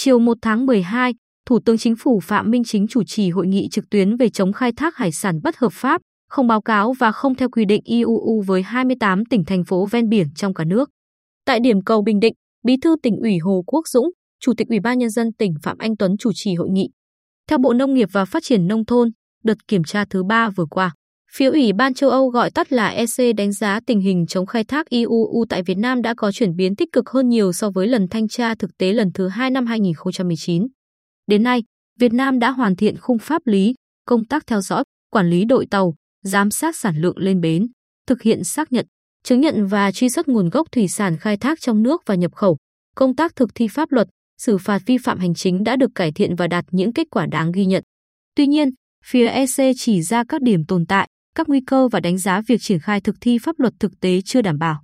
Chiều 1 tháng 12, Thủ tướng Chính phủ Phạm Minh Chính chủ trì hội nghị trực tuyến về chống khai thác hải sản bất hợp pháp, không báo cáo và không theo quy định IUU với 28 tỉnh thành phố ven biển trong cả nước. Tại điểm cầu Bình Định, Bí thư tỉnh ủy Hồ Quốc Dũng, Chủ tịch Ủy ban nhân dân tỉnh Phạm Anh Tuấn chủ trì hội nghị. Theo Bộ Nông nghiệp và Phát triển nông thôn, đợt kiểm tra thứ ba vừa qua, phía Ủy ban châu Âu gọi tắt là EC đánh giá tình hình chống khai thác IUU tại Việt Nam đã có chuyển biến tích cực hơn nhiều so với lần thanh tra thực tế lần thứ hai năm 2019. Đến nay, Việt Nam đã hoàn thiện khung pháp lý, công tác theo dõi, quản lý đội tàu, giám sát sản lượng lên bến, thực hiện xác nhận, chứng nhận và truy xuất nguồn gốc thủy sản khai thác trong nước và nhập khẩu. Công tác thực thi pháp luật, xử phạt vi phạm hành chính đã được cải thiện và đạt những kết quả đáng ghi nhận. Tuy nhiên, phía EC chỉ ra các điểm tồn tại, các nguy cơ và đánh giá việc triển khai thực thi pháp luật thực tế chưa đảm bảo.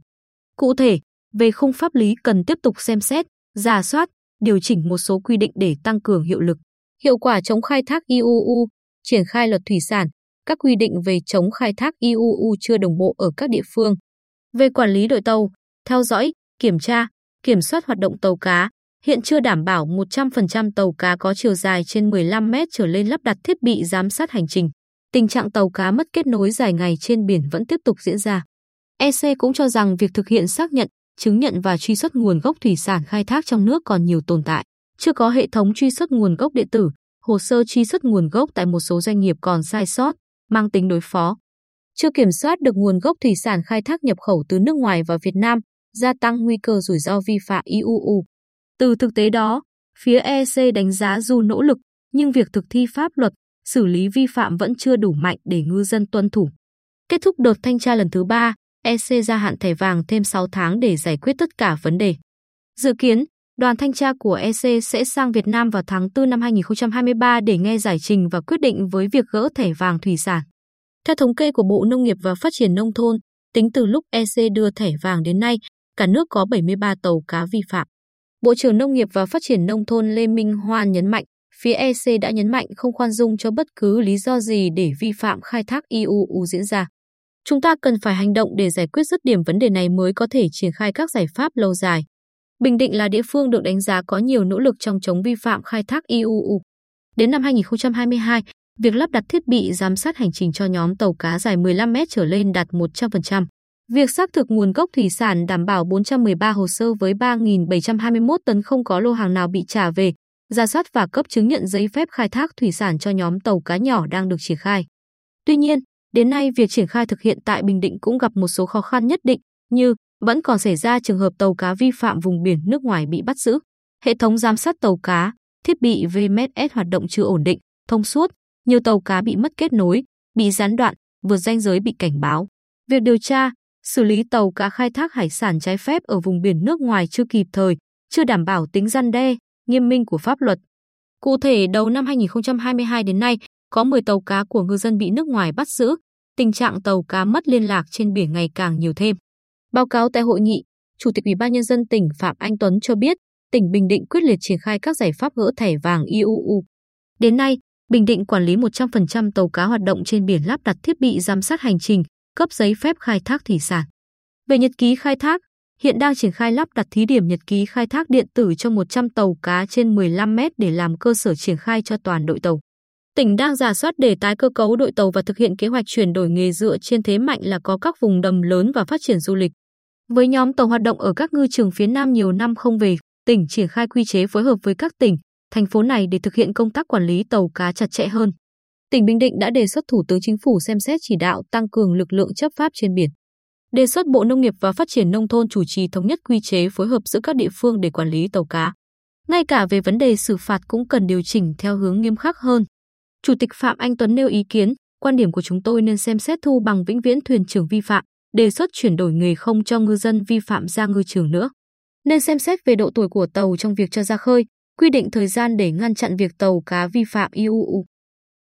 Cụ thể, về khung pháp lý cần tiếp tục xem xét, giả soát, điều chỉnh một số quy định để tăng cường hiệu lực, hiệu quả chống khai thác IUU, triển khai luật thủy sản, các quy định về chống khai thác IUU chưa đồng bộ ở các địa phương. Về quản lý đội tàu, theo dõi, kiểm tra, kiểm soát hoạt động tàu cá, hiện chưa đảm bảo 100% tàu cá có chiều dài trên 15 mét trở lên lắp đặt thiết bị giám sát hành trình. Tình trạng tàu cá mất kết nối dài ngày trên biển vẫn tiếp tục diễn ra. EC cũng cho rằng việc thực hiện xác nhận, chứng nhận và truy xuất nguồn gốc thủy sản khai thác trong nước còn nhiều tồn tại. Chưa có hệ thống truy xuất nguồn gốc điện tử, hồ sơ truy xuất nguồn gốc tại một số doanh nghiệp còn sai sót, mang tính đối phó. Chưa kiểm soát được nguồn gốc thủy sản khai thác nhập khẩu từ nước ngoài vào Việt Nam, gia tăng nguy cơ rủi ro vi phạm IUU. Từ thực tế đó, phía EC đánh giá dù nỗ lực, nhưng việc thực thi pháp luật, xử lý vi phạm vẫn chưa đủ mạnh để ngư dân tuân thủ. Kết thúc đợt thanh tra lần thứ ba, EC gia hạn thẻ vàng thêm 6 tháng để giải quyết tất cả vấn đề. Dự kiến, đoàn thanh tra của EC sẽ sang Việt Nam vào tháng 4 năm 2023 để nghe giải trình và quyết định với việc gỡ thẻ vàng thủy sản. Theo thống kê của Bộ Nông nghiệp và Phát triển Nông thôn, tính từ lúc EC đưa thẻ vàng đến nay, cả nước có 73 tàu cá vi phạm. Bộ trưởng Nông nghiệp và Phát triển Nông thôn Lê Minh Hoan nhấn mạnh, phía EC đã nhấn mạnh không khoan dung cho bất cứ lý do gì để vi phạm khai thác IUU diễn ra. Chúng ta cần phải hành động để giải quyết dứt điểm vấn đề này mới có thể triển khai các giải pháp lâu dài. Bình Định là địa phương được đánh giá có nhiều nỗ lực trong chống vi phạm khai thác IUU. Đến năm 2022, việc lắp đặt thiết bị giám sát hành trình cho nhóm tàu cá dài 15 mét trở lên đạt 100%. Việc xác thực nguồn gốc thủy sản đảm bảo 413 hồ sơ với 3.721 tấn không có lô hàng nào bị trả về, ra soát và cấp chứng nhận giấy phép khai thác thủy sản cho nhóm tàu cá nhỏ đang được triển khai. Tuy nhiên, đến nay việc triển khai thực hiện tại Bình Định cũng gặp một số khó khăn nhất định, như vẫn còn xảy ra trường hợp tàu cá vi phạm vùng biển nước ngoài bị bắt giữ, hệ thống giám sát tàu cá, thiết bị VMS hoạt động chưa ổn định, thông suốt, nhiều tàu cá bị mất kết nối, bị gián đoạn, vượt ranh giới bị cảnh báo. Việc điều tra, xử lý tàu cá khai thác hải sản trái phép ở vùng biển nước ngoài chưa kịp thời, chưa đảm bảo tính răn đe, nghiêm minh của pháp luật. Cụ thể, đầu năm 2022 đến nay, có 10 tàu cá của ngư dân bị nước ngoài bắt giữ, tình trạng tàu cá mất liên lạc trên biển ngày càng nhiều thêm. Báo cáo tại hội nghị, Chủ tịch Ủy ban nhân dân tỉnh Phạm Anh Tuấn cho biết, tỉnh Bình Định quyết liệt triển khai các giải pháp gỡ thẻ vàng IUU. Đến nay, Bình Định quản lý 100% tàu cá hoạt động trên biển lắp đặt thiết bị giám sát hành trình, cấp giấy phép khai thác thủy sản. Về nhật ký khai thác, hiện đang triển khai lắp đặt thí điểm nhật ký khai thác điện tử cho 100 tàu cá trên 15 mét để làm cơ sở triển khai cho toàn đội tàu. Tỉnh đang giả soát để tái cơ cấu đội tàu và thực hiện kế hoạch chuyển đổi nghề dựa trên thế mạnh là có các vùng đầm lớn và phát triển du lịch. Với nhóm tàu hoạt động ở các ngư trường phía Nam nhiều năm không về, tỉnh triển khai quy chế phối hợp với các tỉnh, thành phố này để thực hiện công tác quản lý tàu cá chặt chẽ hơn. Tỉnh Bình Định đã đề xuất Thủ tướng Chính phủ xem xét chỉ đạo tăng cường lực lượng chấp pháp trên biển. Đề xuất Bộ Nông nghiệp và Phát triển Nông thôn chủ trì thống nhất quy chế phối hợp giữa các địa phương để quản lý tàu cá. Ngay cả về vấn đề xử phạt cũng cần điều chỉnh theo hướng nghiêm khắc hơn. Chủ tịch Phạm Anh Tuấn nêu ý kiến, quan điểm của chúng tôi nên xem xét thu bằng vĩnh viễn thuyền trưởng vi phạm, đề xuất chuyển đổi nghề không cho ngư dân vi phạm ra ngư trường nữa. Nên xem xét về độ tuổi của tàu trong việc cho ra khơi, quy định thời gian để ngăn chặn việc tàu cá vi phạm IUU.